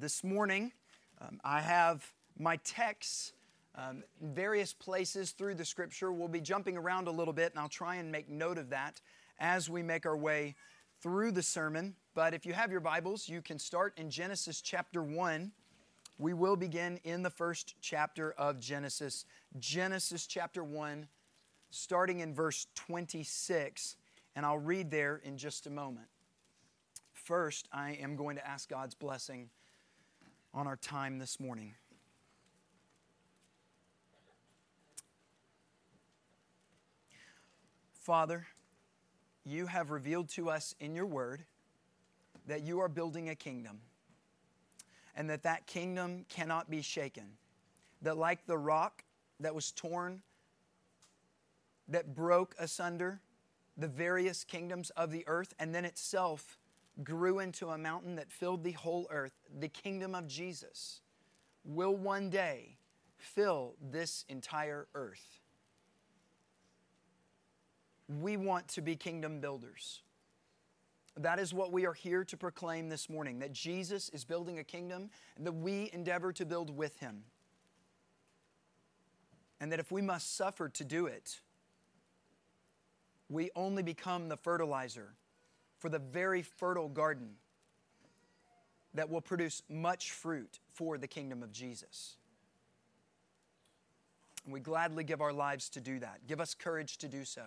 This morning, um, I have my texts um, in various places through the scripture. We'll be jumping around a little bit, and I'll try and make note of that as we make our way through the sermon. But if you have your Bibles, you can start in Genesis chapter 1. We will begin in the first chapter of Genesis, Genesis chapter 1, starting in verse 26, and I'll read there in just a moment. First, I am going to ask God's blessing on our time this morning. Father, you have revealed to us in your word that you are building a kingdom and that that kingdom cannot be shaken. That, like the rock that was torn, that broke asunder the various kingdoms of the earth, and then itself grew into a mountain that filled the whole earth, the kingdom of Jesus will one day fill this entire earth. We want to be kingdom builders. That is what we are here to proclaim this morning that Jesus is building a kingdom that we endeavor to build with him. And that if we must suffer to do it, we only become the fertilizer for the very fertile garden that will produce much fruit for the kingdom of Jesus. And we gladly give our lives to do that. Give us courage to do so.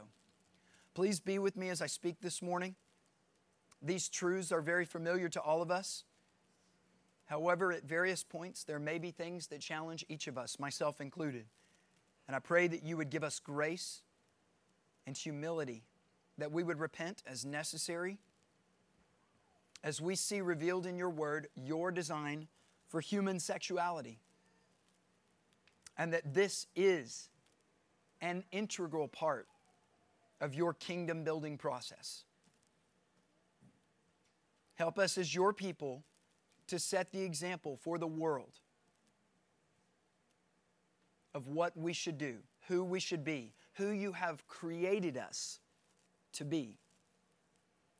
Please be with me as I speak this morning. These truths are very familiar to all of us. However, at various points, there may be things that challenge each of us, myself included. And I pray that you would give us grace and humility that we would repent as necessary as we see revealed in your word your design for human sexuality. And that this is an integral part of your kingdom building process. Help us as your people to set the example for the world of what we should do, who we should be, who you have created us to be.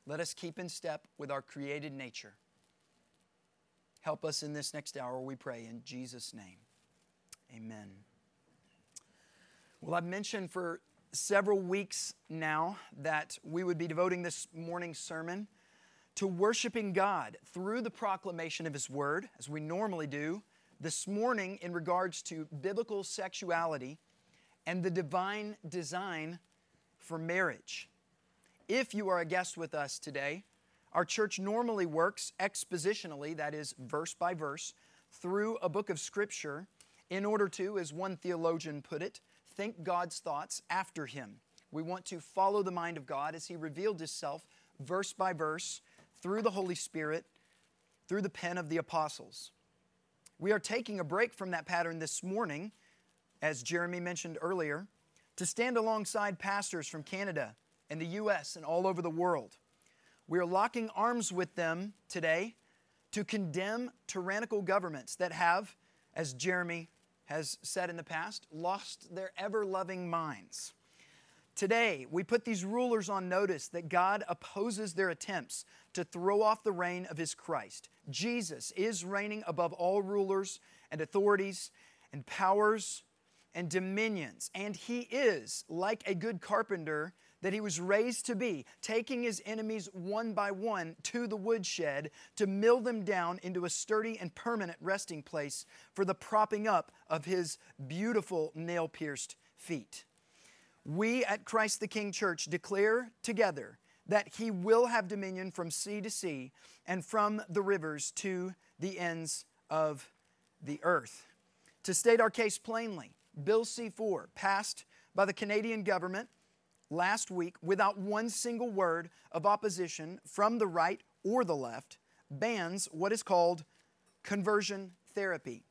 Let us keep in step with our created nature. Help us in this next hour, we pray, in Jesus' name. Amen. Well, I've mentioned for several weeks now that we would be devoting this morning's sermon to worshiping God through the proclamation of His Word, as we normally do. This morning, in regards to biblical sexuality and the divine design for marriage. If you are a guest with us today, our church normally works expositionally, that is, verse by verse, through a book of Scripture in order to, as one theologian put it, think God's thoughts after Him. We want to follow the mind of God as He revealed Himself verse by verse through the Holy Spirit, through the pen of the apostles. We are taking a break from that pattern this morning, as Jeremy mentioned earlier, to stand alongside pastors from Canada in the U.S. and all over the world. We are locking arms with them today to condemn tyrannical governments that have, as Jeremy has said in the past, lost their ever loving minds. Today, we put these rulers on notice that God opposes their attempts to throw off the reign of His Christ. Jesus is reigning above all rulers and authorities and powers and dominions, and He is, like a good carpenter, that he was raised to be, taking his enemies one by one to the woodshed to mill them down into a sturdy and permanent resting place for the propping up of his beautiful nail pierced feet. We at Christ the King Church declare together that he will have dominion from sea to sea and from the rivers to the ends of the earth. To state our case plainly, Bill C 4, passed by the Canadian government last week without one single word of opposition from the right or the left bans what is called conversion therapy.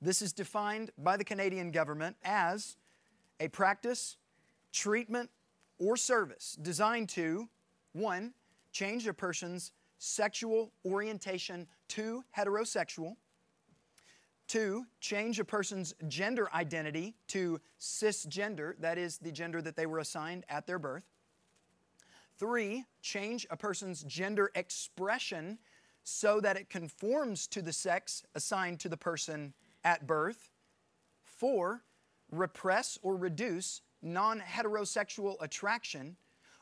This is defined by the Canadian government as a practice, treatment, or service designed to, one, change a person's sexual orientation to heterosexual Two, change a person's gender identity to cisgender, that is the gender that they were assigned at their birth. Three, change a person's gender expression so that it conforms to the sex assigned to the person at birth. Four, repress or reduce non heterosexual attraction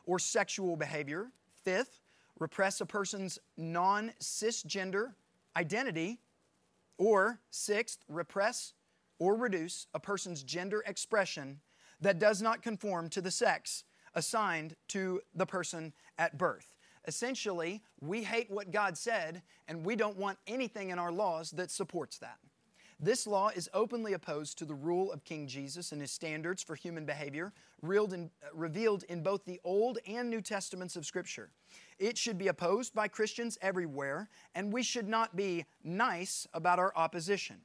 or sexual behavior. Fifth, repress a person's non cisgender identity. Or sixth, repress or reduce a person's gender expression that does not conform to the sex assigned to the person at birth. Essentially, we hate what God said and we don't want anything in our laws that supports that. This law is openly opposed to the rule of King Jesus and his standards for human behavior, revealed in both the Old and New Testaments of Scripture. It should be opposed by Christians everywhere, and we should not be nice about our opposition.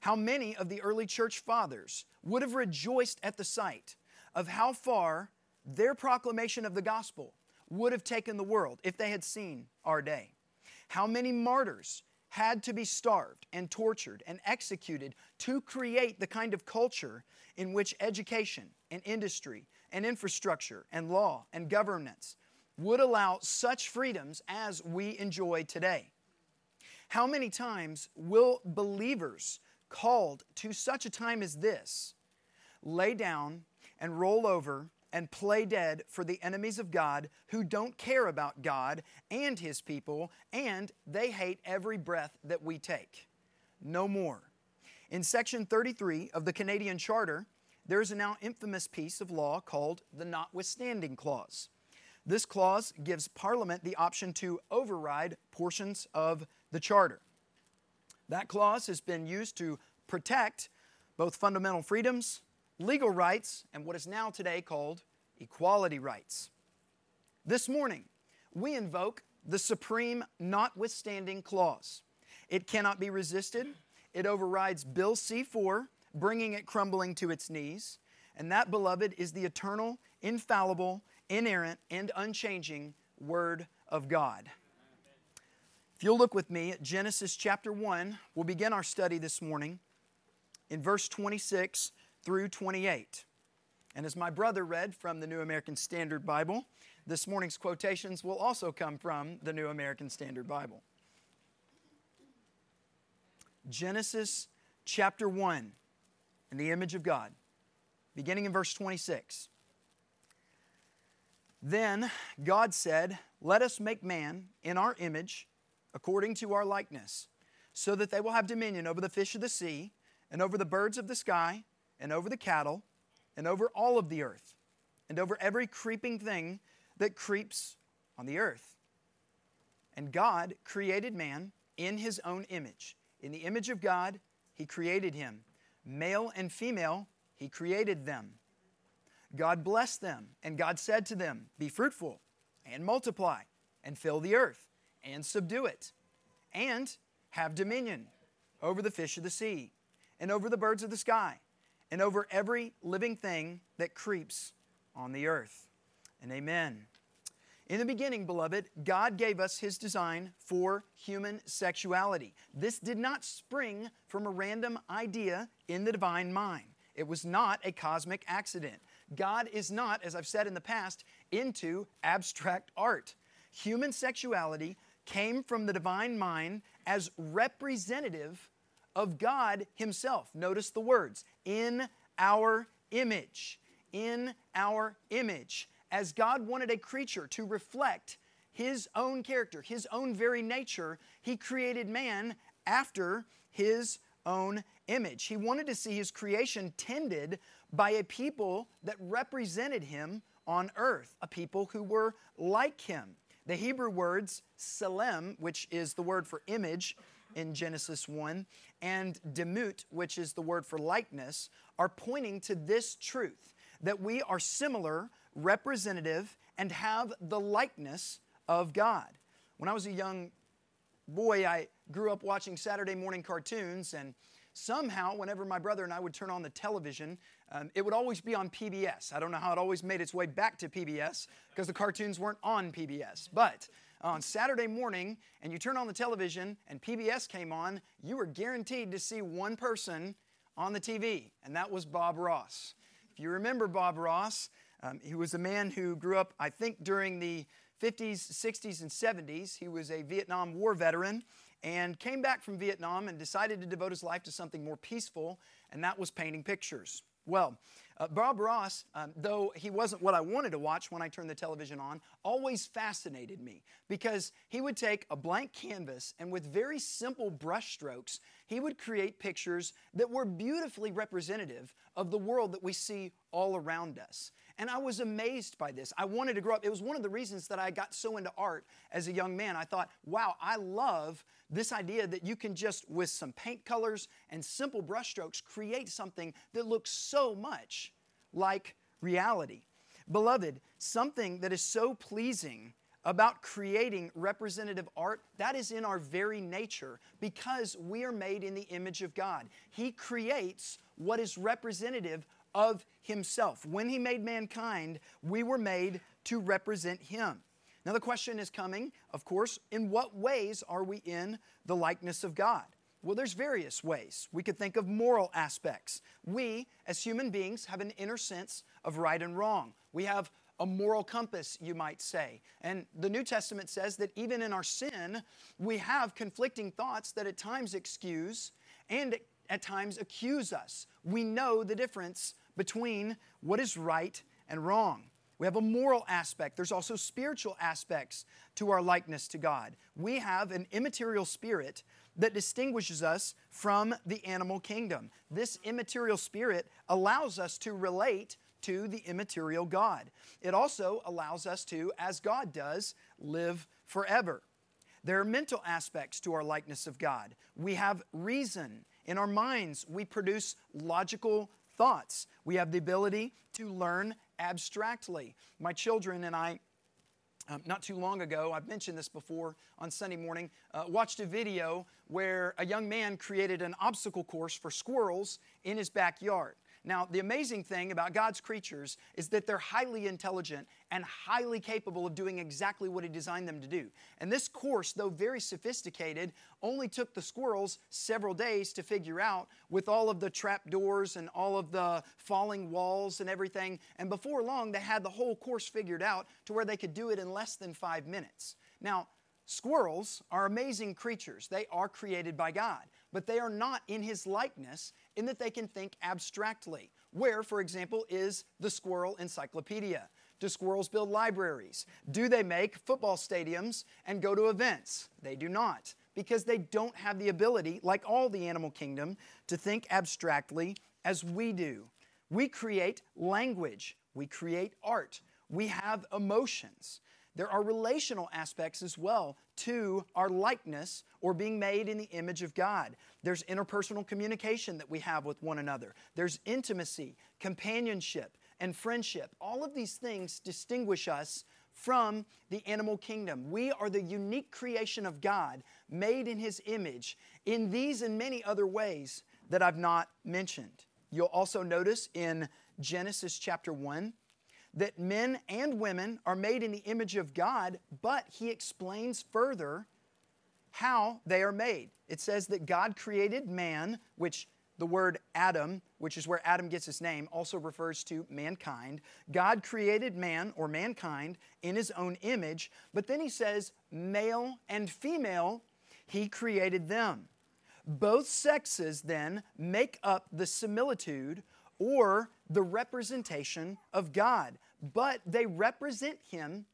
How many of the early church fathers would have rejoiced at the sight of how far their proclamation of the gospel would have taken the world if they had seen our day? How many martyrs had to be starved and tortured and executed to create the kind of culture in which education and industry and infrastructure and law and governance would allow such freedoms as we enjoy today. How many times will believers called to such a time as this lay down and roll over and play dead for the enemies of God who don't care about God and His people, and they hate every breath that we take. No more. In Section 33 of the Canadian Charter, there is a now infamous piece of law called the Notwithstanding Clause. This clause gives Parliament the option to override portions of the Charter. That clause has been used to protect both fundamental freedoms legal rights, and what is now today called equality rights. This morning, we invoke the supreme notwithstanding clause. It cannot be resisted. It overrides Bill C 4, bringing it crumbling to its knees. And that, beloved, is the eternal, infallible, inerrant, and unchanging Word of God. If you'll look with me at Genesis chapter 1, we'll begin our study this morning in verse 26 through 28. And as my brother read from the New American Standard Bible, this morning's quotations will also come from the New American Standard Bible. Genesis chapter 1, in the image of God, beginning in verse 26. Then God said, Let us make man in our image, according to our likeness, so that they will have dominion over the fish of the sea, and over the birds of the sky, and over the cattle, and over all of the earth, and over every creeping thing that creeps on the earth. And God created man in his own image. In the image of God, he created him. Male and female, he created them. God blessed them, and God said to them, Be fruitful, and multiply, and fill the earth, and subdue it, and have dominion over the fish of the sea, and over the birds of the sky and over every living thing that creeps on the earth. And amen. In the beginning, beloved, God gave us His design for human sexuality. This did not spring from a random idea in the divine mind. It was not a cosmic accident. God is not, as I've said in the past, into abstract art. Human sexuality came from the divine mind as representative of God Himself. Notice the words in our image. In our image. As God wanted a creature to reflect His own character, His own very nature, He created man after His own image. He wanted to see His creation tended by a people that represented Him on earth, a people who were like Him. The Hebrew words, selem, which is the word for image, in Genesis 1, and demut, which is the word for likeness, are pointing to this truth that we are similar, representative, and have the likeness of God. When I was a young boy, I grew up watching Saturday morning cartoons, and somehow, whenever my brother and I would turn on the television, um, it would always be on PBS. I don't know how it always made its way back to PBS because the cartoons weren't on PBS. But on Saturday morning and you turn on the television and PBS came on, you were guaranteed to see one person on the TV, and that was Bob Ross. If you remember Bob Ross, um, he was a man who grew up, I think, during the 50s, 60s, and 70s. He was a Vietnam War veteran and came back from Vietnam and decided to devote his life to something more peaceful, and that was painting pictures. Well, uh, Bob Ross, um, though he wasn't what I wanted to watch when I turned the television on, always fascinated me because he would take a blank canvas and with very simple brushstrokes, he would create pictures that were beautifully representative of the world that we see all around us. And I was amazed by this. I wanted to grow up. It was one of the reasons that I got so into art as a young man. I thought, wow, I love this idea that you can just, with some paint colors and simple brushstrokes, create something that looks so much like reality. Beloved, something that is so pleasing about creating representative art, that is in our very nature because we are made in the image of God. He creates what is representative of himself. When he made mankind, we were made to represent him. Now, the question is coming, of course, in what ways are we in the likeness of God? Well, there's various ways. We could think of moral aspects. We, as human beings, have an inner sense of right and wrong. We have a moral compass, you might say. And the New Testament says that even in our sin, we have conflicting thoughts that at times excuse and at times accuse us. We know the difference between what is right and wrong. We have a moral aspect. There's also spiritual aspects to our likeness to God. We have an immaterial spirit that distinguishes us from the animal kingdom. This immaterial spirit allows us to relate to the immaterial God. It also allows us to, as God does, live forever. There are mental aspects to our likeness of God. We have reason. In our minds, we produce logical thoughts. We have the ability to learn abstractly. My children and I um, not too long ago, I've mentioned this before on Sunday morning, uh, watched a video where a young man created an obstacle course for squirrels in his backyard. Now, the amazing thing about God's creatures is that they're highly intelligent and highly capable of doing exactly what He designed them to do. And this course, though very sophisticated, only took the squirrels several days to figure out with all of the trap doors and all of the falling walls and everything. And before long, they had the whole course figured out to where they could do it in less than five minutes. Now, Squirrels are amazing creatures. They are created by God, but they are not in His likeness in that they can think abstractly. Where, for example, is the Squirrel Encyclopedia? Do squirrels build libraries? Do they make football stadiums and go to events? They do not, because they don't have the ability, like all the animal kingdom, to think abstractly as we do. We create language, we create art, we have emotions. There are relational aspects as well to our likeness or being made in the image of God. There's interpersonal communication that we have with one another, there's intimacy, companionship, and friendship. All of these things distinguish us from the animal kingdom. We are the unique creation of God, made in His image, in these and many other ways that I've not mentioned. You'll also notice in Genesis chapter 1 that men and women are made in the image of God, but he explains further how they are made. It says that God created man, which the word Adam, which is where Adam gets his name, also refers to mankind. God created man or mankind in his own image, but then he says, male and female, he created them. Both sexes then make up the similitude or the representation of God, but they represent Him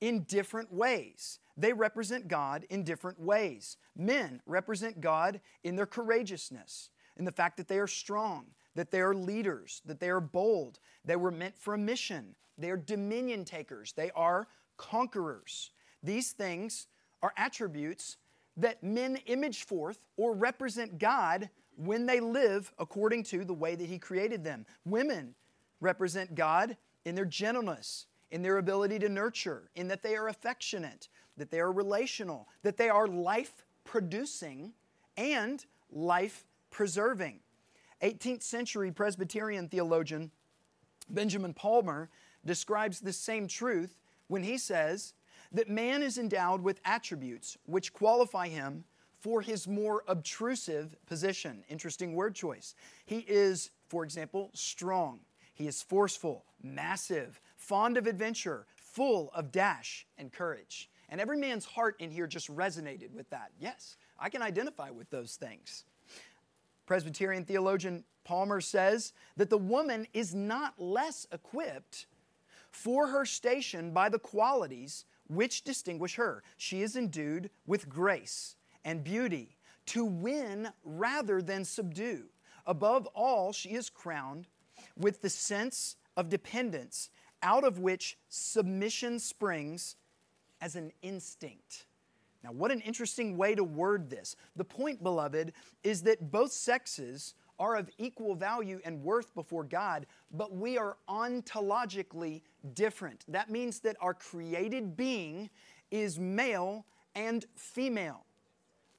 in different ways. They represent God in different ways. Men represent God in their courageousness, in the fact that they are strong, that they are leaders, that they are bold. They were meant for a mission. They are dominion takers. They are conquerors. These things are attributes that men image forth or represent God when they live according to the way that He created them. Women represent God in their gentleness, in their ability to nurture, in that they are affectionate, that they are relational, that they are life producing and life preserving. 18th century Presbyterian theologian Benjamin Palmer describes the same truth when he says that man is endowed with attributes which qualify him for his more obtrusive position. Interesting word choice. He is, for example, strong. He is forceful, massive, fond of adventure, full of dash and courage. And every man's heart in here just resonated with that. Yes, I can identify with those things. Presbyterian theologian Palmer says that the woman is not less equipped for her station by the qualities which distinguish her. She is endued with grace and beauty to win rather than subdue. Above all, she is crowned with the sense of dependence out of which submission springs as an instinct. Now, what an interesting way to word this. The point, beloved, is that both sexes are of equal value and worth before God, but we are ontologically different. That means that our created being is male and female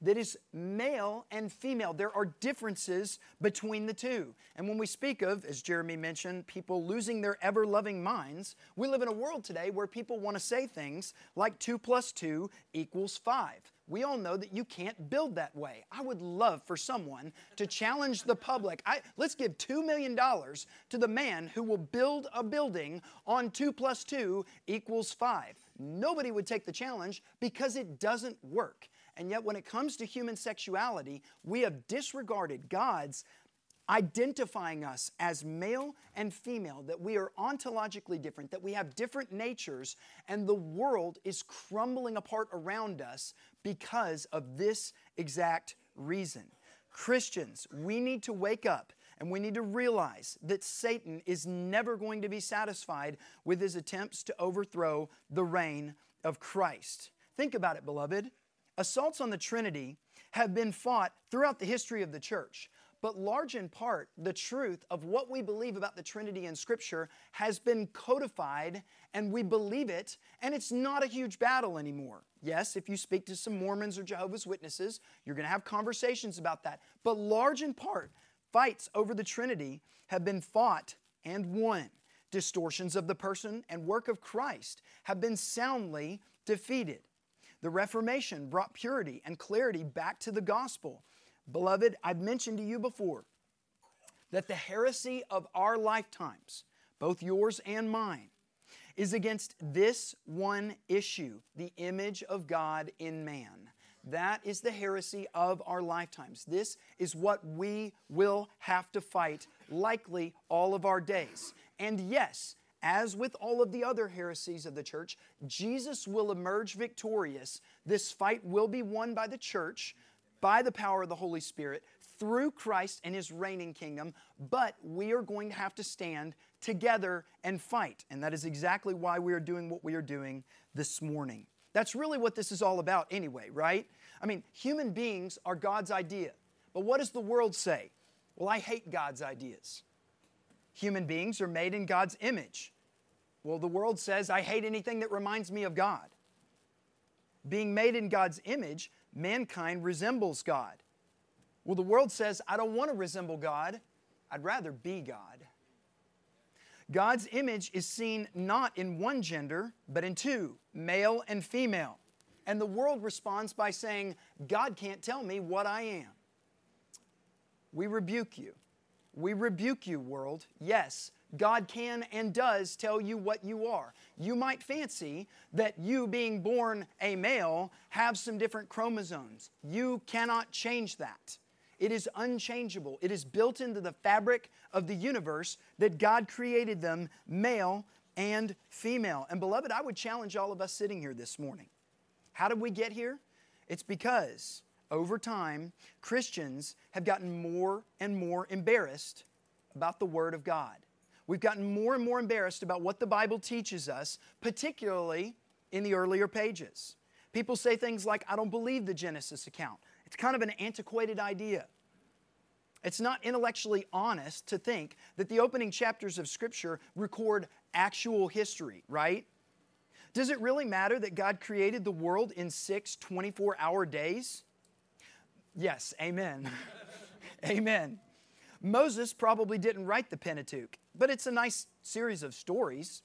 that is male and female. There are differences between the two. And when we speak of, as Jeremy mentioned, people losing their ever loving minds, we live in a world today where people want to say things like 2 plus 2 equals 5. We all know that you can't build that way. I would love for someone to challenge the public. I, let's give $2 million to the man who will build a building on 2 plus 2 equals 5. Nobody would take the challenge because it doesn't work. And yet, when it comes to human sexuality, we have disregarded God's identifying us as male and female, that we are ontologically different, that we have different natures, and the world is crumbling apart around us because of this exact reason. Christians, we need to wake up and we need to realize that Satan is never going to be satisfied with his attempts to overthrow the reign of Christ. Think about it, beloved. Assaults on the Trinity have been fought throughout the history of the church, but large in part, the truth of what we believe about the Trinity in Scripture has been codified and we believe it, and it's not a huge battle anymore. Yes, if you speak to some Mormons or Jehovah's Witnesses, you're going to have conversations about that. But large in part, fights over the Trinity have been fought and won. Distortions of the person and work of Christ have been soundly defeated. The Reformation brought purity and clarity back to the gospel. Beloved, I've mentioned to you before that the heresy of our lifetimes, both yours and mine, is against this one issue the image of God in man. That is the heresy of our lifetimes. This is what we will have to fight likely all of our days. And yes, as with all of the other heresies of the church, Jesus will emerge victorious. This fight will be won by the church by the power of the Holy Spirit through Christ and His reigning kingdom, but we are going to have to stand together and fight. And that is exactly why we are doing what we are doing this morning. That's really what this is all about, anyway, right? I mean, human beings are God's idea. But what does the world say? Well, I hate God's ideas. Human beings are made in God's image. Well, the world says, I hate anything that reminds me of God. Being made in God's image, mankind resembles God. Well, the world says, I don't want to resemble God, I'd rather be God. God's image is seen not in one gender, but in two male and female. And the world responds by saying, God can't tell me what I am. We rebuke you. We rebuke you, world. Yes, God can and does tell you what you are. You might fancy that you, being born a male, have some different chromosomes. You cannot change that. It is unchangeable. It is built into the fabric of the universe that God created them male and female. And beloved, I would challenge all of us sitting here this morning. How did we get here? It's because over time, Christians have gotten more and more embarrassed about the Word of God. We've gotten more and more embarrassed about what the Bible teaches us, particularly in the earlier pages. People say things like, I don't believe the Genesis account. It's kind of an antiquated idea. It's not intellectually honest to think that the opening chapters of Scripture record actual history, right? Does it really matter that God created the world in six 24 hour days? Yes, amen. amen. Moses probably didn't write the Pentateuch, but it's a nice series of stories.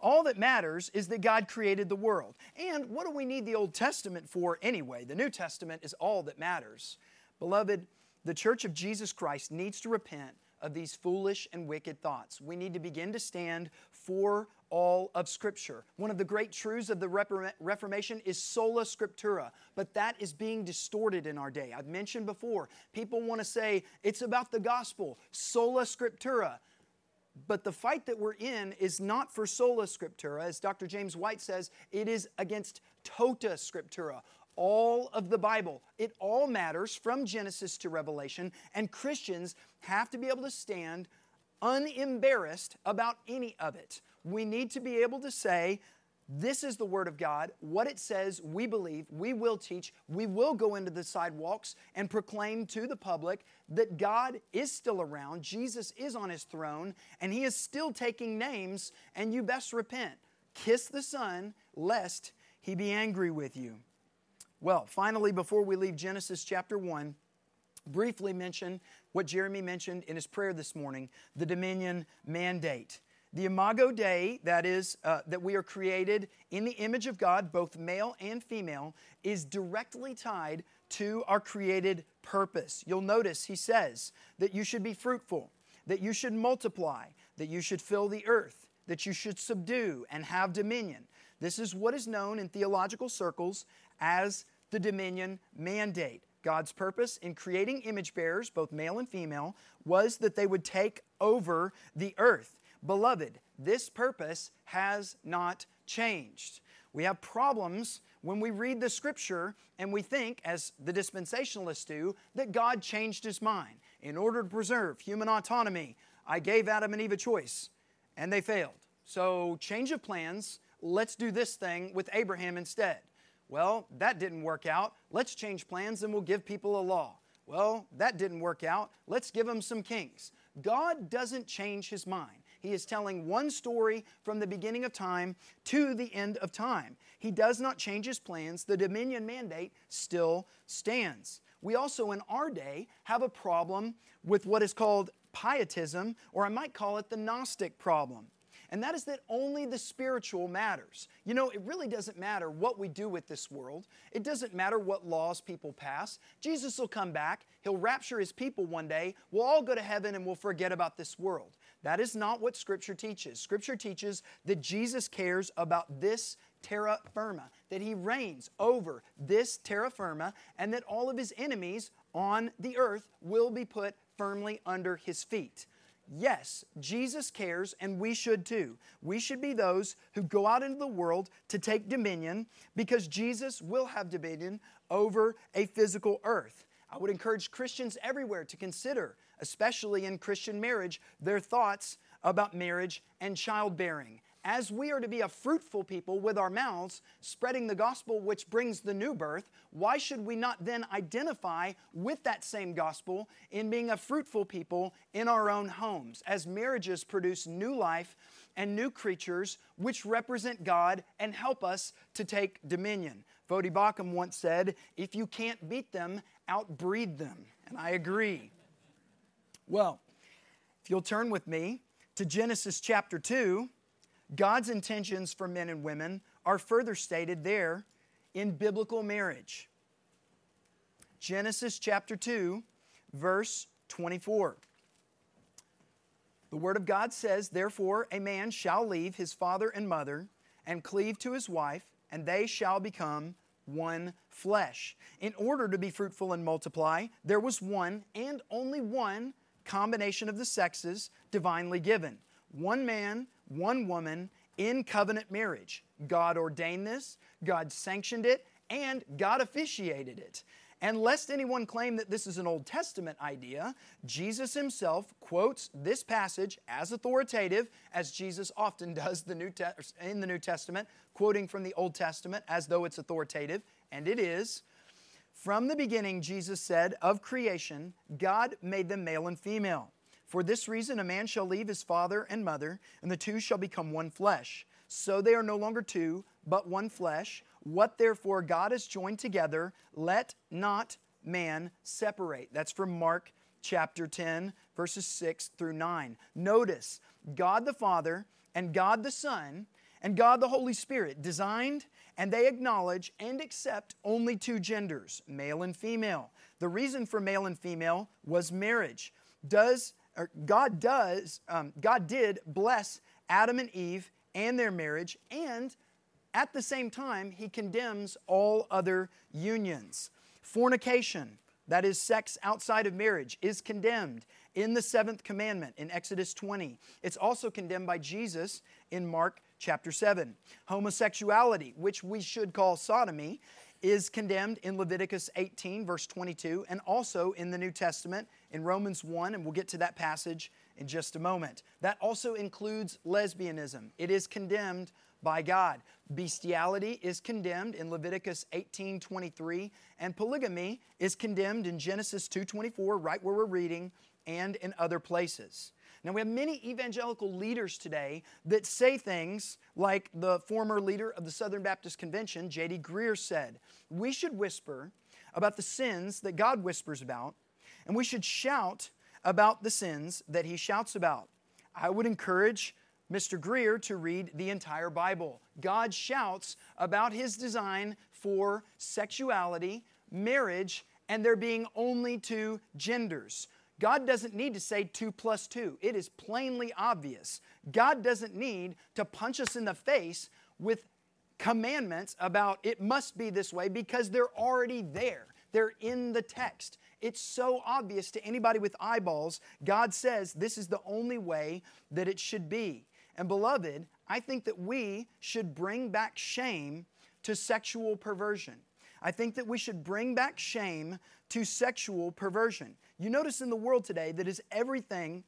All that matters is that God created the world. And what do we need the Old Testament for anyway? The New Testament is all that matters. Beloved, the Church of Jesus Christ needs to repent of these foolish and wicked thoughts. We need to begin to stand for all of Scripture. One of the great truths of the Reformation is sola scriptura, but that is being distorted in our day. I've mentioned before, people want to say it's about the gospel, sola scriptura. But the fight that we're in is not for sola scriptura. As Dr. James White says, it is against tota scriptura. All of the Bible. It all matters from Genesis to Revelation, and Christians have to be able to stand unembarrassed about any of it. We need to be able to say, this is the Word of God. What it says, we believe, we will teach, we will go into the sidewalks and proclaim to the public that God is still around, Jesus is on His throne, and He is still taking names, and you best repent. Kiss the Son, lest He be angry with you. Well, finally, before we leave Genesis chapter 1, briefly mention what Jeremy mentioned in his prayer this morning the dominion mandate. The Imago Dei, that is, uh, that we are created in the image of God, both male and female, is directly tied to our created purpose. You'll notice he says that you should be fruitful, that you should multiply, that you should fill the earth, that you should subdue and have dominion. This is what is known in theological circles as the dominion mandate. God's purpose in creating image bearers, both male and female, was that they would take over the earth. Beloved, this purpose has not changed. We have problems when we read the scripture and we think, as the dispensationalists do, that God changed his mind. In order to preserve human autonomy, I gave Adam and Eve a choice, and they failed. So, change of plans, let's do this thing with Abraham instead. Well, that didn't work out. Let's change plans and we'll give people a law. Well, that didn't work out. Let's give them some kings. God doesn't change his mind. He is telling one story from the beginning of time to the end of time. He does not change his plans. The dominion mandate still stands. We also, in our day, have a problem with what is called pietism, or I might call it the Gnostic problem and that is that only the spiritual matters. You know, it really doesn't matter what we do with this world, it doesn't matter what laws people pass. Jesus will come back, He'll rapture His people one day, we'll all go to heaven and we'll forget about this world. That is not what Scripture teaches. Scripture teaches that Jesus cares about this terra firma, that He reigns over this terra firma, and that all of His enemies on the earth will be put firmly under His feet. Yes, Jesus cares, and we should too. We should be those who go out into the world to take dominion because Jesus will have dominion over a physical earth. I would encourage Christians everywhere to consider, especially in Christian marriage, their thoughts about marriage and childbearing as we are to be a fruitful people with our mouths, spreading the gospel which brings the new birth, why should we not then identify with that same gospel in being a fruitful people in our own homes, as marriages produce new life and new creatures which represent God and help us to take dominion? Voddie Baucham once said, If you can't beat them, outbreed them. And I agree. Well, if you'll turn with me to Genesis chapter 2. God's intentions for men and women are further stated there in biblical marriage. Genesis chapter 2, verse 24. The Word of God says, Therefore, a man shall leave his father and mother and cleave to his wife, and they shall become one flesh. In order to be fruitful and multiply, there was one and only one combination of the sexes divinely given one man, one woman in covenant marriage. God ordained this, God sanctioned it, and God officiated it. And lest anyone claim that this is an Old Testament idea, Jesus himself quotes this passage as authoritative, as Jesus often does the New Te- in the New Testament, quoting from the Old Testament as though it's authoritative, and it is. From the beginning, Jesus said, of creation, God made them male and female. For this reason, a man shall leave his father and mother, and the two shall become one flesh. So they are no longer two, but one flesh. What therefore God has joined together, let not man separate. That's from Mark chapter 10, verses 6 through 9. Notice, God the Father and God the Son and God the Holy Spirit designed and they acknowledge and accept only two genders, male and female. The reason for male and female was marriage. Does God does, um, God did bless Adam and Eve and their marriage, and at the same time, he condemns all other unions. Fornication, that is sex outside of marriage, is condemned in the seventh commandment in Exodus 20. It's also condemned by Jesus in Mark chapter 7. Homosexuality, which we should call sodomy, is condemned in Leviticus 18, verse 22, and also in the New Testament in Romans 1, and we'll get to that passage in just a moment. That also includes lesbianism. It is condemned by God. Bestiality is condemned in Leviticus 18:23 and polygamy is condemned in Genesis 2:24 right where we're reading and in other places. Now, we have many evangelical leaders today that say things like the former leader of the Southern Baptist Convention, J.D. Greear said We should whisper about the sins that God whispers about, and we should shout about the sins that He shouts about. I would encourage Mr. Greear to read the entire Bible. God shouts about His design for sexuality, marriage, and there being only two genders. God doesn't need to say two plus two. It is plainly obvious. God doesn't need to punch us in the face with commandments about it must be this way because they're already there. They're in the text. It's so obvious to anybody with eyeballs. God says this is the only way that it should be. And beloved, I think that we should bring back shame to sexual perversion. I think that we should bring back shame to sexual perversion. You notice in the world today that is everything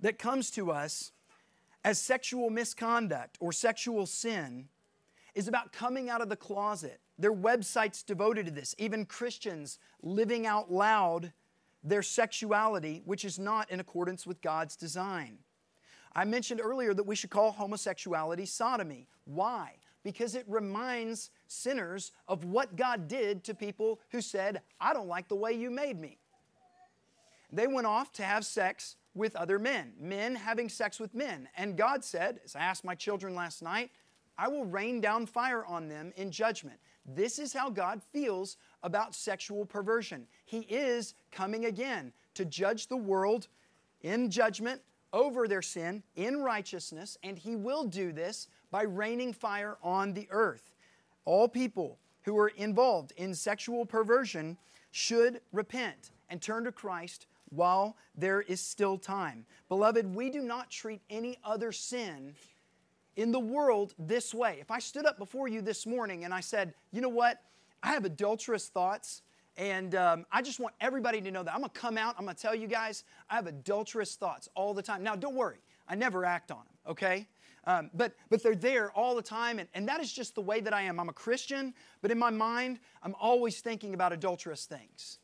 that comes to us as sexual misconduct or sexual sin is about coming out of the closet. There are websites devoted to this, even Christians living out loud their sexuality, which is not in accordance with God's design. I mentioned earlier that we should call homosexuality sodomy. Why? Because it reminds sinners of what God did to people who said, I don't like the way you made me they went off to have sex with other men, men having sex with men. And God said, as I asked my children last night, I will rain down fire on them in judgment. This is how God feels about sexual perversion. He is coming again to judge the world in judgment over their sin in righteousness, and He will do this by raining fire on the earth. All people who are involved in sexual perversion should repent and turn to Christ while there is still time. Beloved, we do not treat any other sin in the world this way. If I stood up before you this morning and I said, you know what, I have adulterous thoughts, and um, I just want everybody to know that. I'm gonna come out, I'm gonna tell you guys, I have adulterous thoughts all the time. Now, don't worry, I never act on them, okay? Um, but, but they're there all the time, and, and that is just the way that I am. I'm a Christian, but in my mind, I'm always thinking about adulterous things.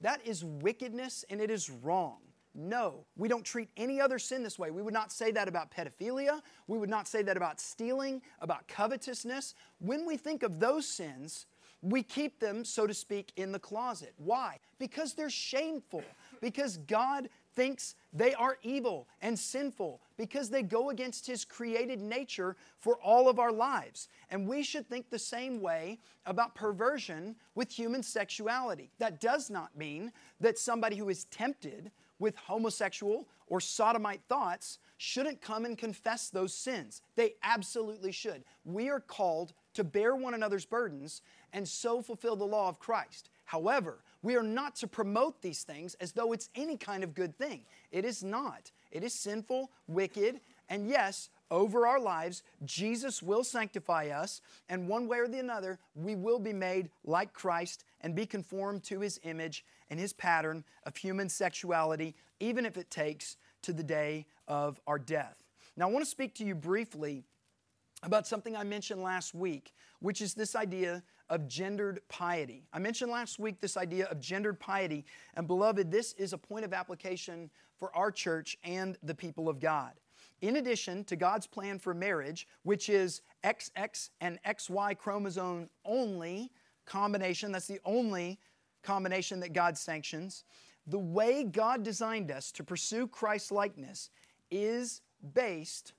That is wickedness and it is wrong. No, we don't treat any other sin this way. We would not say that about pedophilia. We would not say that about stealing, about covetousness. When we think of those sins, we keep them, so to speak, in the closet. Why? Because they're shameful. Because God thinks they are evil and sinful because they go against His created nature for all of our lives. And we should think the same way about perversion with human sexuality. That does not mean that somebody who is tempted with homosexual or sodomite thoughts shouldn't come and confess those sins. They absolutely should. We are called to bear one another's burdens and so fulfill the law of Christ. However, we are not to promote these things as though it's any kind of good thing. It is not. It is sinful, wicked, and yes, over our lives, Jesus will sanctify us, and one way or the other, we will be made like Christ and be conformed to his image and his pattern of human sexuality, even if it takes to the day of our death. Now, I want to speak to you briefly about something I mentioned last week, which is this idea of gendered piety. I mentioned last week this idea of gendered piety, and beloved, this is a point of application for our church and the people of God. In addition to God's plan for marriage, which is XX and XY chromosome only combination, that's the only combination that God sanctions, the way God designed us to pursue Christ likeness is based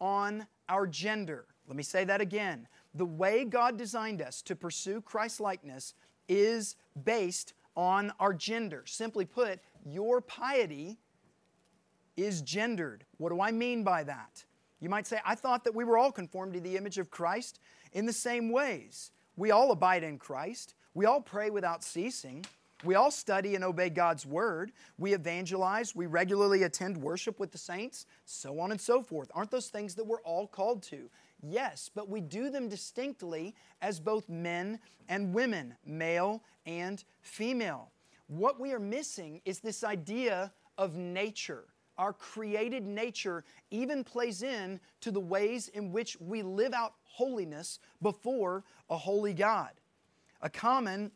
on our gender. Let me say that again the way God designed us to pursue Christ likeness is based on our gender. Simply put, your piety is gendered. What do I mean by that? You might say, I thought that we were all conformed to the image of Christ in the same ways. We all abide in Christ. We all pray without ceasing. We all study and obey God's word. We evangelize. We regularly attend worship with the saints, so on and so forth. Aren't those things that we're all called to? Yes, but we do them distinctly as both men and women, male and female. What we are missing is this idea of nature our created nature even plays in to the ways in which we live out holiness before a holy God. A common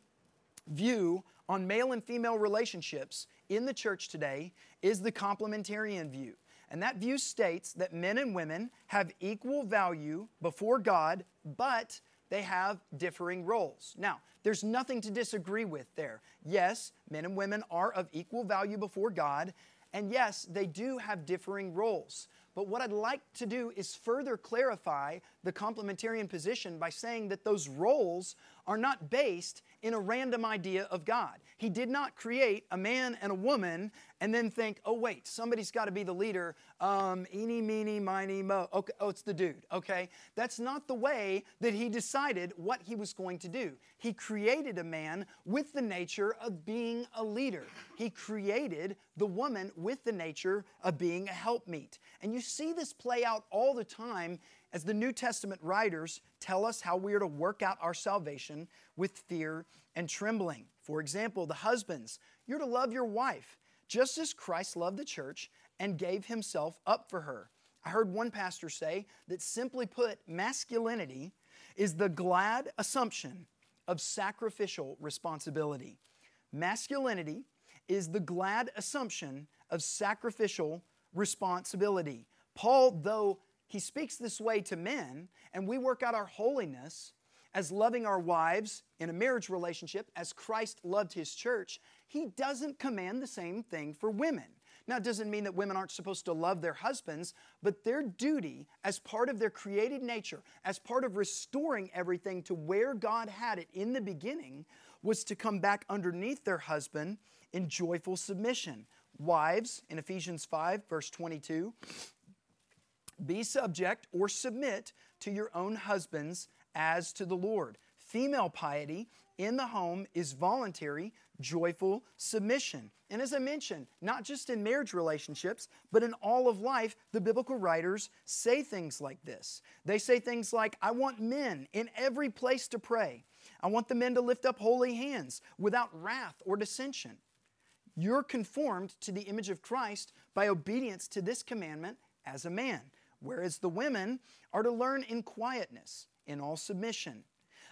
view on male and female relationships in the church today is the complementarian view. And that view states that men and women have equal value before God, but they have differing roles. Now, there's nothing to disagree with there. Yes, men and women are of equal value before God, and yes, they do have differing roles. But what I'd like to do is further clarify the complementarian position by saying that those roles are not based in a random idea of God. He did not create a man and a woman and then think, oh, wait, somebody's got to be the leader. Um, eeny, meeny, miny, mo. Okay, oh, it's the dude, okay? That's not the way that he decided what he was going to do. He created a man with the nature of being a leader, he created the woman with the nature of being a helpmeet. And you see this play out all the time as the New Testament writers tell us how we are to work out our salvation with fear and trembling. For example, the husbands, you're to love your wife just as Christ loved the church and gave himself up for her. I heard one pastor say that simply put, masculinity is the glad assumption of sacrificial responsibility. Masculinity is the glad assumption of sacrificial responsibility. Paul, though he speaks this way to men, and we work out our holiness as loving our wives in a marriage relationship as Christ loved his church, he doesn't command the same thing for women. Now, it doesn't mean that women aren't supposed to love their husbands, but their duty as part of their created nature, as part of restoring everything to where God had it in the beginning, was to come back underneath their husband in joyful submission. Wives, in Ephesians 5, verse 22, be subject or submit to your own husbands as to the Lord. Female piety in the home is voluntary, joyful submission. And as I mentioned, not just in marriage relationships, but in all of life, the biblical writers say things like this. They say things like, I want men in every place to pray. I want the men to lift up holy hands without wrath or dissension. You're conformed to the image of Christ by obedience to this commandment as a man whereas the women are to learn in quietness, in all submission.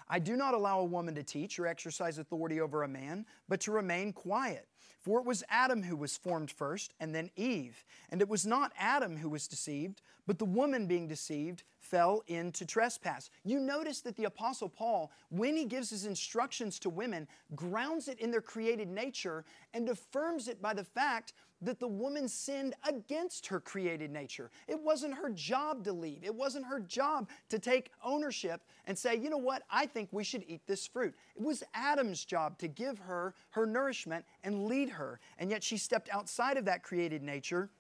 I do not allow a woman to teach or exercise authority over a man, but to remain quiet. For it was Adam who was formed first, and then Eve. And it was not Adam who was deceived, but the woman being deceived fell into trespass. You notice that the Apostle Paul, when he gives his instructions to women, grounds it in their created nature and affirms it by the fact that the woman sinned against her created nature. It wasn't her job to lead, it wasn't her job to take ownership and say, you know what, I think we should eat this fruit. It was Adam's job to give her her nourishment and lead her. And yet she stepped outside of that created nature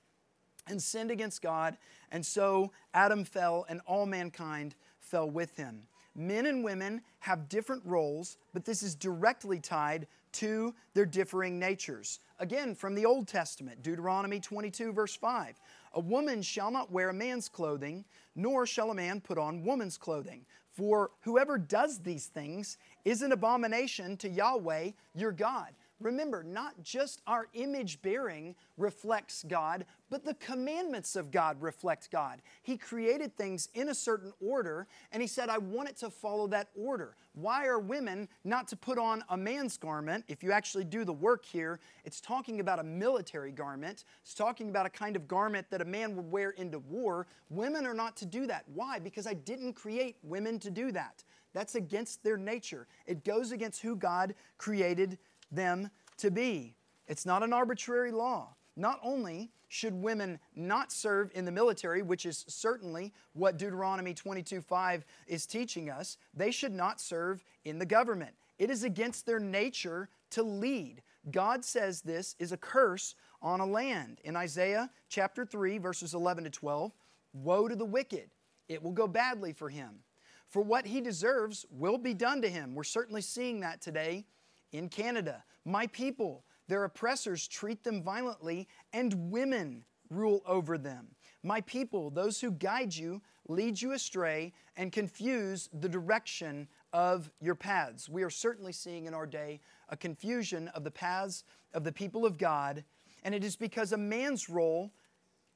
and sinned against God. And so Adam fell, and all mankind fell with him. Men and women have different roles, but this is directly tied to their differing natures. Again, from the Old Testament, Deuteronomy 22, verse 5. A woman shall not wear a man's clothing, nor shall a man put on woman's clothing. For whoever does these things is an abomination to Yahweh your God. Remember, not just our image bearing reflects God, but the commandments of God reflect God. He created things in a certain order, and He said, I want it to follow that order. Why are women not to put on a man's garment? If you actually do the work here, it's talking about a military garment. It's talking about a kind of garment that a man would wear into war. Women are not to do that. Why? Because I didn't create women to do that. That's against their nature. It goes against who God created them to be. It's not an arbitrary law. Not only should women not serve in the military, which is certainly what Deuteronomy 22:5 is teaching us, they should not serve in the government. It is against their nature to lead. God says this is a curse on a land. In Isaiah chapter 3 verses 11 to 12, Woe to the wicked, it will go badly for him. For what he deserves will be done to him. We're certainly seeing that today in Canada. My people, their oppressors treat them violently, and women rule over them. My people, those who guide you, lead you astray and confuse the direction of your paths. We are certainly seeing in our day a confusion of the paths of the people of God, and it is because a man's role,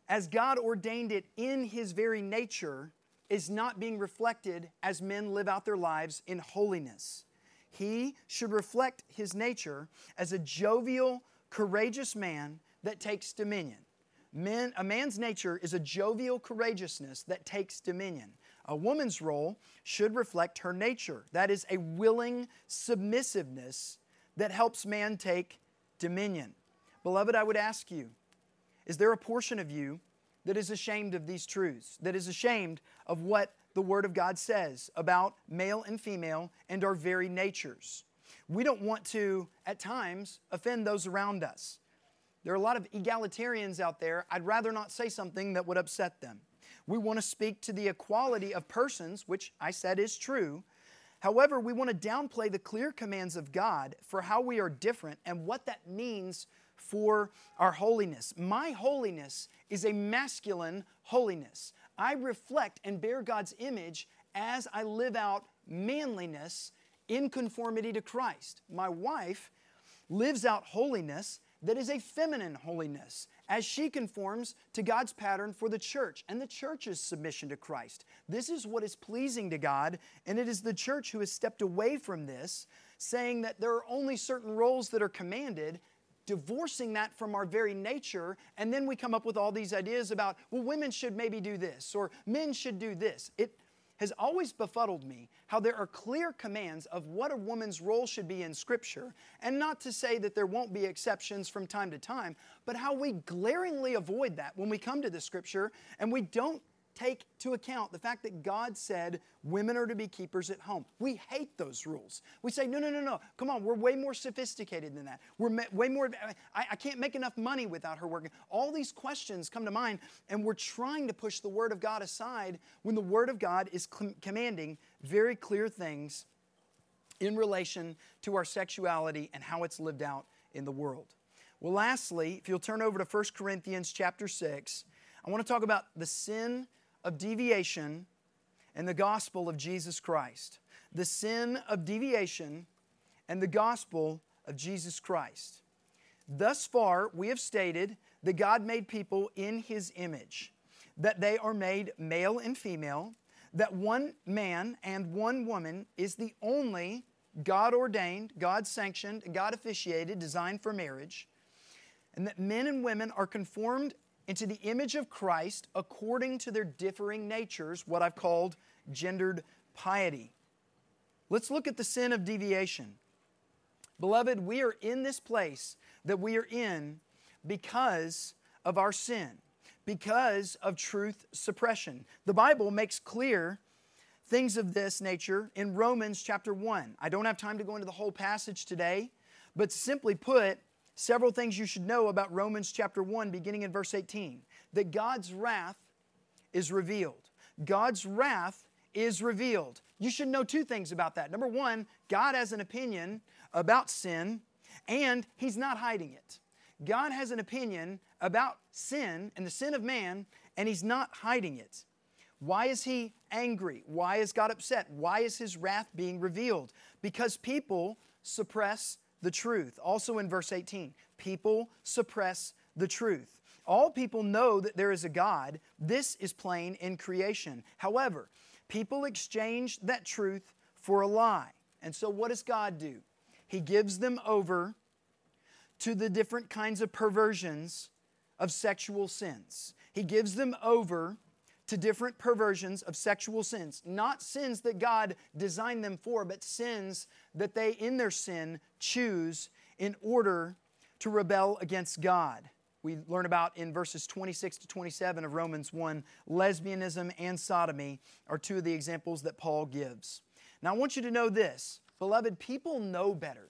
as God ordained it in his very nature, is not being reflected as men live out their lives in holiness. He should reflect his nature as a jovial, courageous man that takes dominion. Men, a man's nature is a jovial courageousness that takes dominion. A woman's role should reflect her nature. That is a willing submissiveness that helps man take dominion. Beloved, I would ask you is there a portion of you that is ashamed of these truths, that is ashamed of what the Word of God says about male and female and our very natures? We don't want to, at times, offend those around us. There are a lot of egalitarians out there. I'd rather not say something that would upset them. We want to speak to the equality of persons, which I said is true. However, we want to downplay the clear commands of God for how we are different and what that means for our holiness. My holiness is a masculine holiness. I reflect and bear God's image as I live out manliness in conformity to Christ. My wife lives out holiness that is a feminine holiness as she conforms to God's pattern for the church and the church's submission to Christ. This is what is pleasing to God, and it is the church who has stepped away from this, saying that there are only certain roles that are commanded, divorcing that from our very nature, and then we come up with all these ideas about, well, women should maybe do this, or men should do this. It, has always befuddled me how there are clear commands of what a woman's role should be in Scripture, and not to say that there won't be exceptions from time to time, but how we glaringly avoid that when we come to the Scripture and we don't take to account the fact that God said women are to be keepers at home. We hate those rules. We say, no, no, no, no. Come on, we're way more sophisticated than that. We're way more, I, I can't make enough money without her working. All these questions come to mind, and we're trying to push the Word of God aside when the Word of God is commanding very clear things in relation to our sexuality and how it's lived out in the world. Well, lastly, if you'll turn over to 1 Corinthians chapter 6, I want to talk about the sin of deviation and the gospel of Jesus Christ. The sin of deviation and the gospel of Jesus Christ. Thus far, we have stated that God made people in His image, that they are made male and female, that one man and one woman is the only God ordained, God sanctioned, God officiated, designed for marriage, and that men and women are conformed into the image of Christ according to their differing natures, what I've called gendered piety. Let's look at the sin of deviation. Beloved, we are in this place that we are in because of our sin, because of truth suppression. The Bible makes clear things of this nature in Romans chapter 1. I don't have time to go into the whole passage today, but simply put, several things you should know about Romans chapter 1, beginning in verse 18 that God's wrath is revealed. God's wrath is revealed. You should know two things about that. Number one, God has an opinion about sin, and He's not hiding it. God has an opinion about sin and the sin of man, and He's not hiding it. Why is He angry? Why is God upset? Why is His wrath being revealed? Because people suppress the truth. Also in verse 18, people suppress the truth. All people know that there is a God. This is plain in creation. However, people exchange that truth for a lie. And so, what does God do? He gives them over to the different kinds of perversions of sexual sins. He gives them over to different perversions of sexual sins. Not sins that God designed them for, but sins that they, in their sin, choose in order to rebel against God. We learn about in verses 26 to 27 of Romans 1 lesbianism and sodomy are two of the examples that Paul gives. Now, I want you to know this beloved, people know better.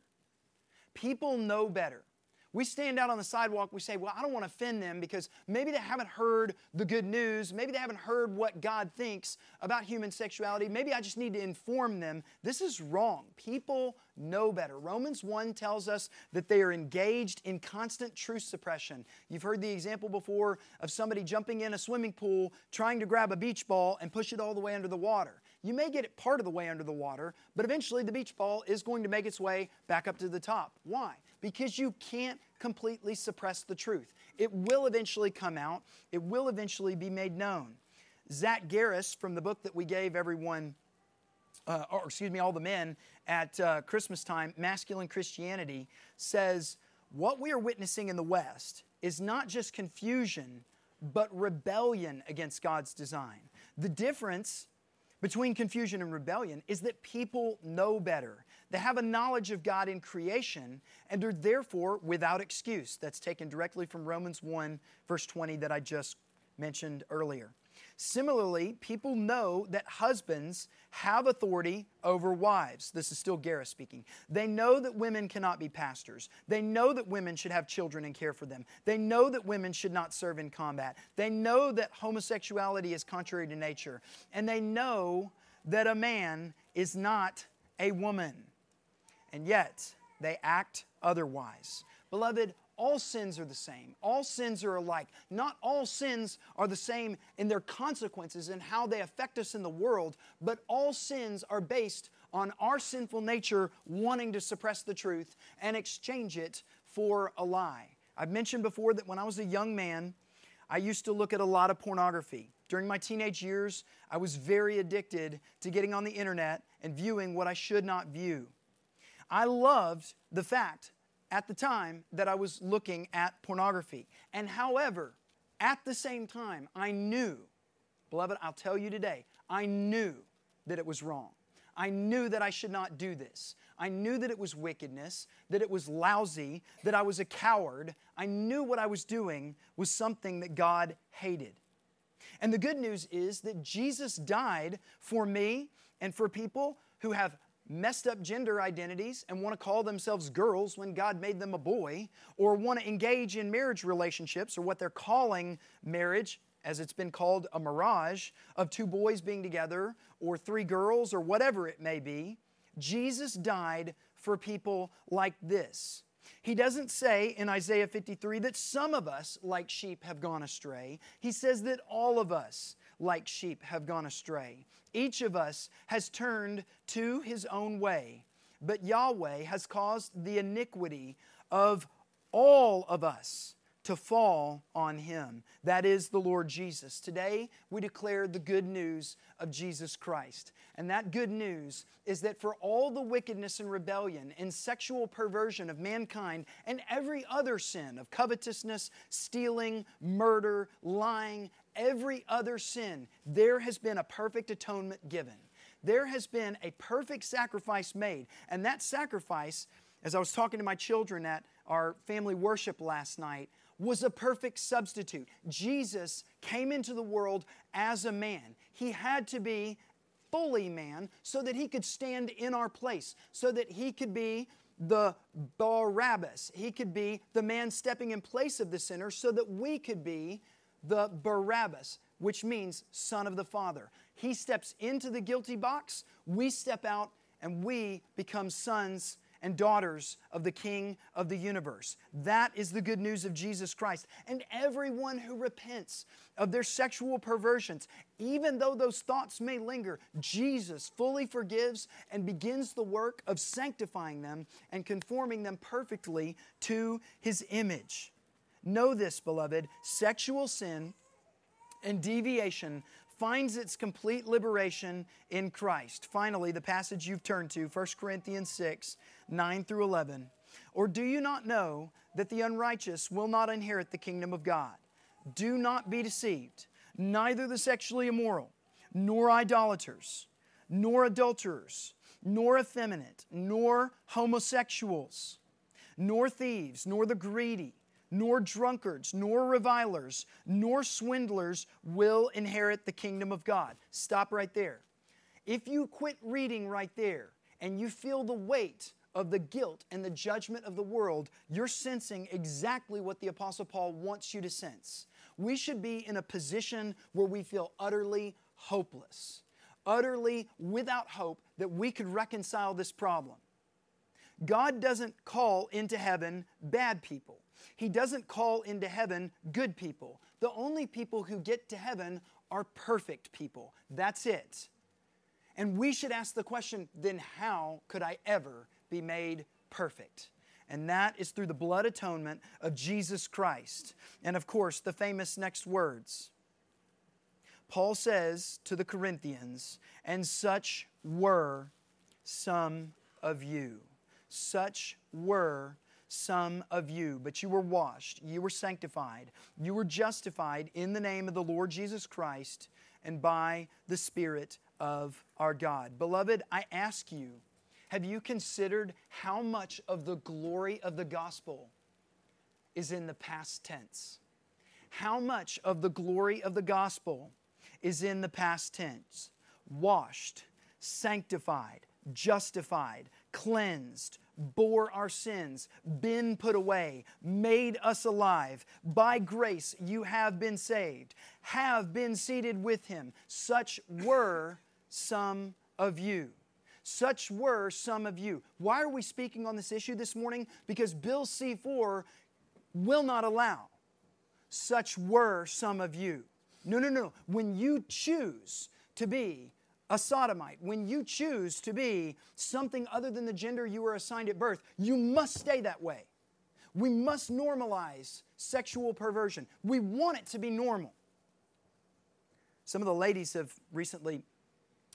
People know better. We stand out on the sidewalk, we say, Well, I don't want to offend them because maybe they haven't heard the good news. Maybe they haven't heard what God thinks about human sexuality. Maybe I just need to inform them. This is wrong. People know better. Romans 1 tells us that they are engaged in constant truth suppression. You've heard the example before of somebody jumping in a swimming pool, trying to grab a beach ball and push it all the way under the water. You may get it part of the way under the water, but eventually the beach ball is going to make its way back up to the top. Why? Because you can't completely suppress the truth. It will eventually come out, it will eventually be made known. Zach Garris, from the book that we gave everyone, uh, or excuse me, all the men at uh, Christmas time, Masculine Christianity, says, What we are witnessing in the West is not just confusion, but rebellion against God's design. The difference between confusion and rebellion is that people know better. They have a knowledge of God in creation and are therefore without excuse. That's taken directly from Romans 1, verse 20, that I just mentioned earlier. Similarly, people know that husbands have authority over wives. This is still Garris speaking. They know that women cannot be pastors. They know that women should have children and care for them. They know that women should not serve in combat. They know that homosexuality is contrary to nature. And they know that a man is not a woman. And yet, they act otherwise. Beloved, all sins are the same. All sins are alike. Not all sins are the same in their consequences and how they affect us in the world, but all sins are based on our sinful nature wanting to suppress the truth and exchange it for a lie. I've mentioned before that when I was a young man, I used to look at a lot of pornography. During my teenage years, I was very addicted to getting on the internet and viewing what I should not view. I loved the fact at the time that I was looking at pornography. And however, at the same time, I knew, beloved, I'll tell you today, I knew that it was wrong. I knew that I should not do this. I knew that it was wickedness, that it was lousy, that I was a coward. I knew what I was doing was something that God hated. And the good news is that Jesus died for me and for people who have messed up gender identities and want to call themselves girls when God made them a boy, or want to engage in marriage relationships or what they're calling marriage, as it's been called a mirage, of two boys being together or three girls or whatever it may be. Jesus died for people like this. He doesn't say in Isaiah 53 that some of us, like sheep, have gone astray. He says that all of us, like sheep, have gone astray. Each of us has turned to his own way, but Yahweh has caused the iniquity of all of us to fall on him. That is the Lord Jesus. Today, we declare the good news of Jesus Christ. And that good news is that for all the wickedness and rebellion and sexual perversion of mankind and every other sin of covetousness, stealing, murder, lying, every other sin, there has been a perfect atonement given. There has been a perfect sacrifice made. And that sacrifice, as I was talking to my children at our family worship last night, was a perfect substitute. Jesus came into the world as a man. He had to be fully man so that he could stand in our place, so that he could be the Barabbas. He could be the man stepping in place of the sinner so that we could be the Barabbas, which means son of the Father. He steps into the guilty box, we step out, and we become sons and daughters of the King of the universe. That is the good news of Jesus Christ. And everyone who repents of their sexual perversions, even though those thoughts may linger, Jesus fully forgives and begins the work of sanctifying them and conforming them perfectly to His image. Know this, beloved sexual sin and deviation finds its complete liberation in Christ. Finally, the passage you've turned to, 1 Corinthians 6 9 through 11. Or do you not know that the unrighteous will not inherit the kingdom of God? Do not be deceived. Neither the sexually immoral, nor idolaters, nor adulterers, nor effeminate, nor homosexuals, nor thieves, nor the greedy nor drunkards, nor revilers, nor swindlers will inherit the kingdom of God. Stop right there. If you quit reading right there and you feel the weight of the guilt and the judgment of the world, you're sensing exactly what the Apostle Paul wants you to sense. We should be in a position where we feel utterly hopeless, utterly without hope that we could reconcile this problem. God doesn't call into heaven bad people. He doesn't call into heaven good people. The only people who get to heaven are perfect people. That's it. And we should ask the question then, how could I ever be made perfect? And that is through the blood atonement of Jesus Christ. And of course, the famous next words. Paul says to the Corinthians, and such were some of you. Such were some of you, but you were washed, you were sanctified, you were justified in the name of the Lord Jesus Christ and by the Spirit of our God. Beloved, I ask you, have you considered how much of the glory of the gospel is in the past tense? How much of the glory of the gospel is in the past tense? Washed, sanctified, justified, cleansed, bore our sins, been put away, made us alive. By grace you have been saved, have been seated with him. Such were some of you. Such were some of you. Why are we speaking on this issue this morning? Because Bill C 4 will not allow. Such were some of you. No, no, no. When you choose to be a sodomite, when you choose to be something other than the gender you were assigned at birth, you must stay that way. We must normalize sexual perversion. We want it to be normal. Some of the ladies have recently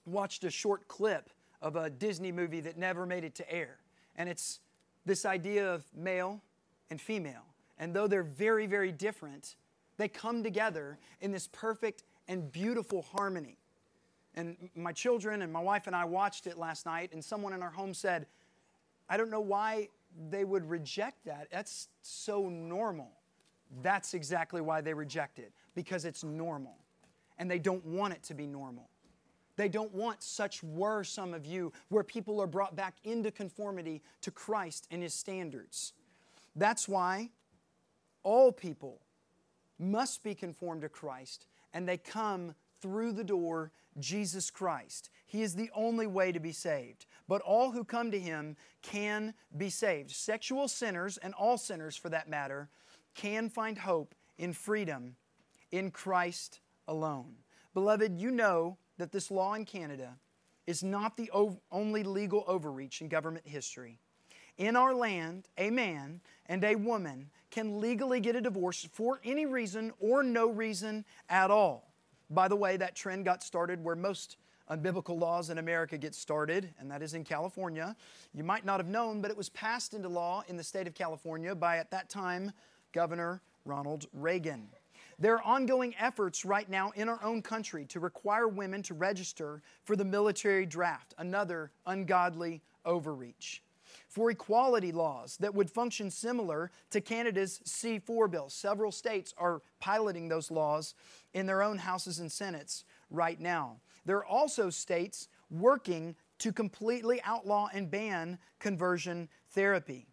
watched a short clip of a Disney movie that never made it to air. And it's this idea of male and female. And though they're very, very different, they come together in this perfect and beautiful harmony. And my children and my wife and I watched it last night, and someone in our home said, I don't know why they would reject that. That's so normal. That's exactly why they reject it, because it's normal. And they don't want it to be normal. They don't want such were some of you, where people are brought back into conformity to Christ and His standards. That's why all people must be conformed to Christ, and they come through the door Jesus Christ. He is the only way to be saved. But all who come to Him can be saved. Sexual sinners, and all sinners for that matter, can find hope in freedom in Christ alone. Beloved, you know that this law in Canada is not the only legal overreach in government history. In our land, a man and a woman can legally get a divorce for any reason or no reason at all. By the way, that trend got started where most unbiblical laws in America get started, and that is in California. You might not have known, but it was passed into law in the state of California by, at that time, Governor Ronald Reagan. There are ongoing efforts right now in our own country to require women to register for the military draft, another ungodly overreach. For equality laws that would function similar to Canada's C4 bill. Several states are piloting those laws in their own houses and senates right now. There are also states working to completely outlaw and ban conversion therapy.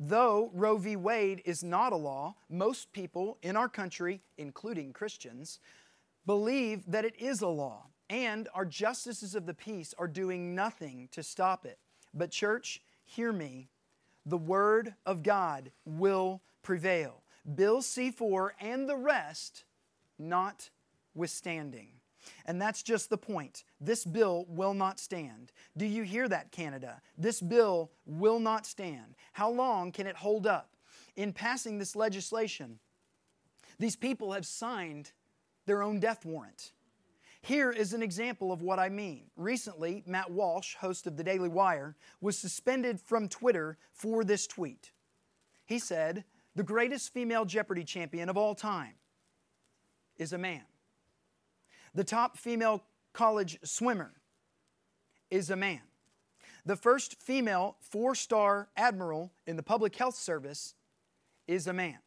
Though Roe v. Wade is not a law, most people in our country, including Christians, believe that it is a law, and our justices of the peace are doing nothing to stop it. But, church, hear me. The Word of God will prevail. Bill C 4 and the rest notwithstanding. And that's just the point. This bill will not stand. Do you hear that, Canada? This bill will not stand. How long can it hold up? In passing this legislation, these people have signed their own death warrant. Here is an example of what I mean. Recently, Matt Walsh, host of the Daily Wire, was suspended from Twitter for this tweet. He said, The greatest female Jeopardy champion of all time is a man. The top female college swimmer is a man. The first female four star admiral in the public health service is a man.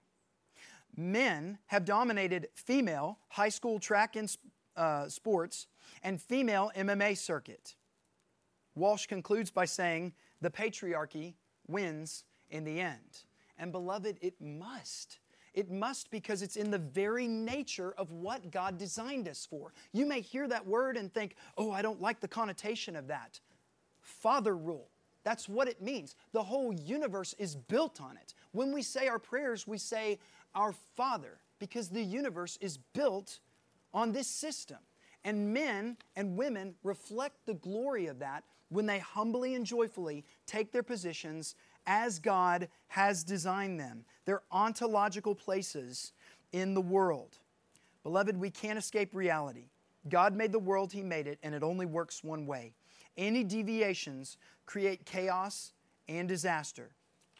Men have dominated female high school track and uh, sports and female MMA circuit. Walsh concludes by saying, the patriarchy wins in the end. And beloved, it must. It must because it's in the very nature of what God designed us for. You may hear that word and think, oh, I don't like the connotation of that. Father rule. That's what it means. The whole universe is built on it. When we say our prayers, we say, Our Father, because the universe is built on this system. And men and women reflect the glory of that when they humbly and joyfully take their positions as God has designed them. Their ontological places in the world. Beloved, we can't escape reality. God made the world, He made it, and it only works one way. Any deviations create chaos and disaster.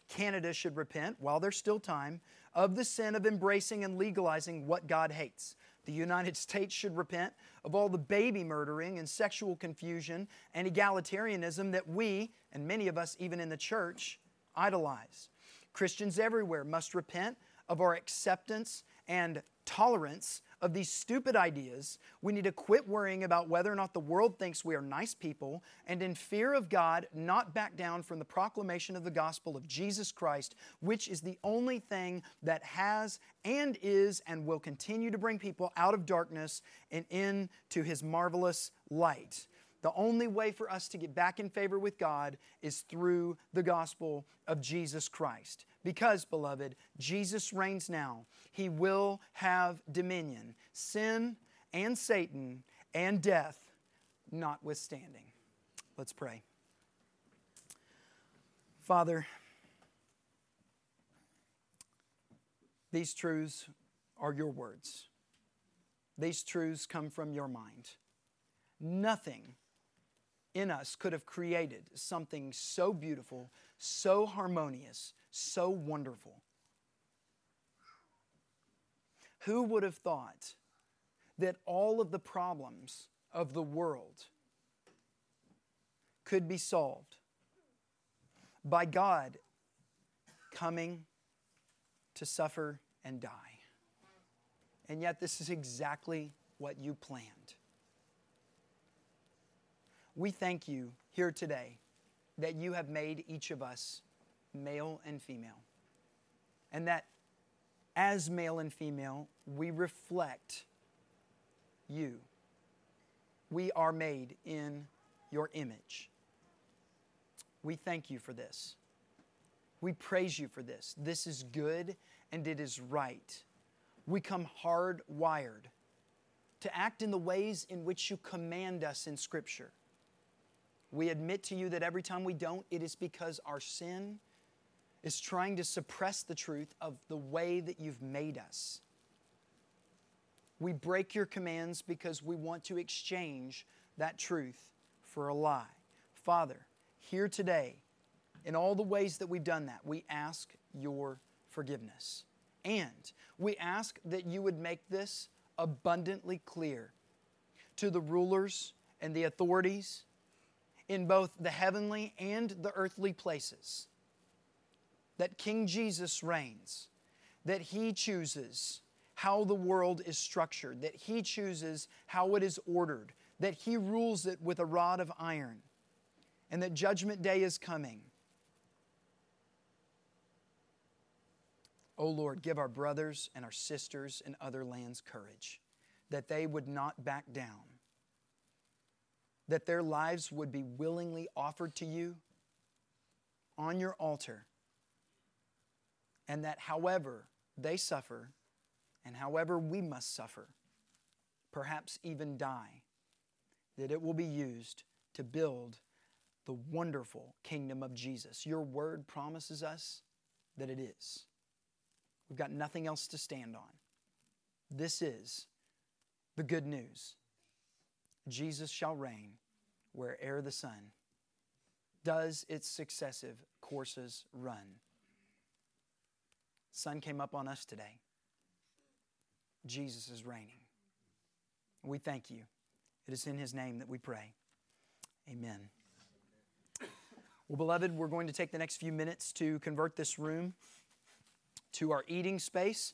Canada should repent, while there's still time, of the sin of embracing and legalizing what God hates. The United States should repent of all the baby murdering and sexual confusion and egalitarianism that we, and many of us even in the church, idolize. Christians everywhere must repent of our acceptance and tolerance of these stupid ideas. We need to quit worrying about whether or not the world thinks we are nice people, and in fear of God, not back down from the proclamation of the gospel of Jesus Christ, which is the only thing that has and is and will continue to bring people out of darkness and into His marvelous light. The only way for us to get back in favor with God is through the gospel of Jesus Christ. Because, beloved, Jesus reigns now. He will have dominion. Sin and Satan and death notwithstanding. Let's pray. Father, these truths are your words. These truths come from your mind. Nothing in us could have created something so beautiful, so harmonious, so wonderful. Who would have thought that all of the problems of the world could be solved by God coming to suffer and die? And yet, this is exactly what you planned. We thank you here today that you have made each of us male and female. And that as male and female, we reflect you. We are made in your image. We thank you for this. We praise you for this. This is good and it is right. We come hardwired to act in the ways in which you command us in Scripture. We admit to you that every time we don't, it is because our sin is trying to suppress the truth of the way that you've made us. We break your commands because we want to exchange that truth for a lie. Father, here today, in all the ways that we've done that, we ask your forgiveness. And we ask that you would make this abundantly clear to the rulers and the authorities in both the heavenly and the earthly places. That King Jesus reigns, that He chooses how the world is structured, that He chooses how it is ordered, that He rules it with a rod of iron, and that Judgment Day is coming. O oh Lord, give our brothers and our sisters in other lands courage, that they would not back down, that their lives would be willingly offered to you on your altar and that however they suffer, and however we must suffer, perhaps even die, that it will be used to build the wonderful kingdom of Jesus. Your word promises us that it is. We've got nothing else to stand on. This is the good news. Jesus shall reign where'er the sun does its successive courses run sun came up on us today. Jesus is reigning. We thank you. It is in his name that we pray. Amen. Well, beloved, we're going to take the next few minutes to convert this room to our eating space.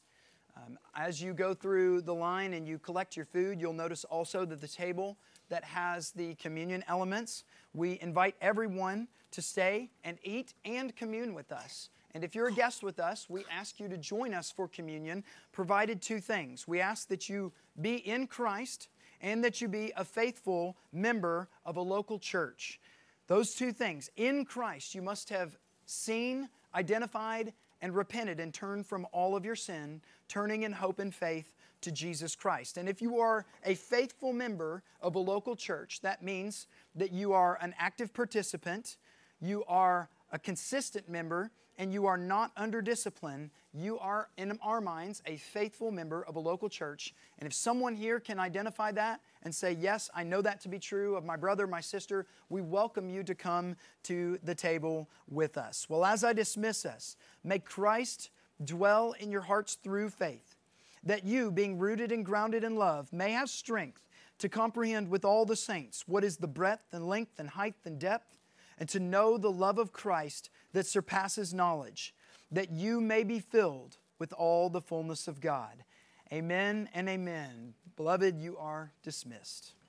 Um, as you go through the line and you collect your food, you'll notice also that the table that has the communion elements, we invite everyone to stay and eat and commune with us. And if you're a guest with us, we ask you to join us for communion, provided two things. We ask that you be in Christ and that you be a faithful member of a local church. Those two things. In Christ, you must have seen, identified, and repented and turned from all of your sin, turning in hope and faith to Jesus Christ. And if you are a faithful member of a local church, that means that you are an active participant, you are a consistent member, and you are not under discipline, you are, in our minds, a faithful member of a local church. And if someone here can identify that and say, Yes, I know that to be true of my brother, my sister, we welcome you to come to the table with us. Well, as I dismiss us, may Christ dwell in your hearts through faith, that you, being rooted and grounded in love, may have strength to comprehend with all the saints what is the breadth and length and height and depth, and to know the love of Christ that surpasses knowledge, that you may be filled with all the fullness of God. Amen and amen. Beloved, you are dismissed.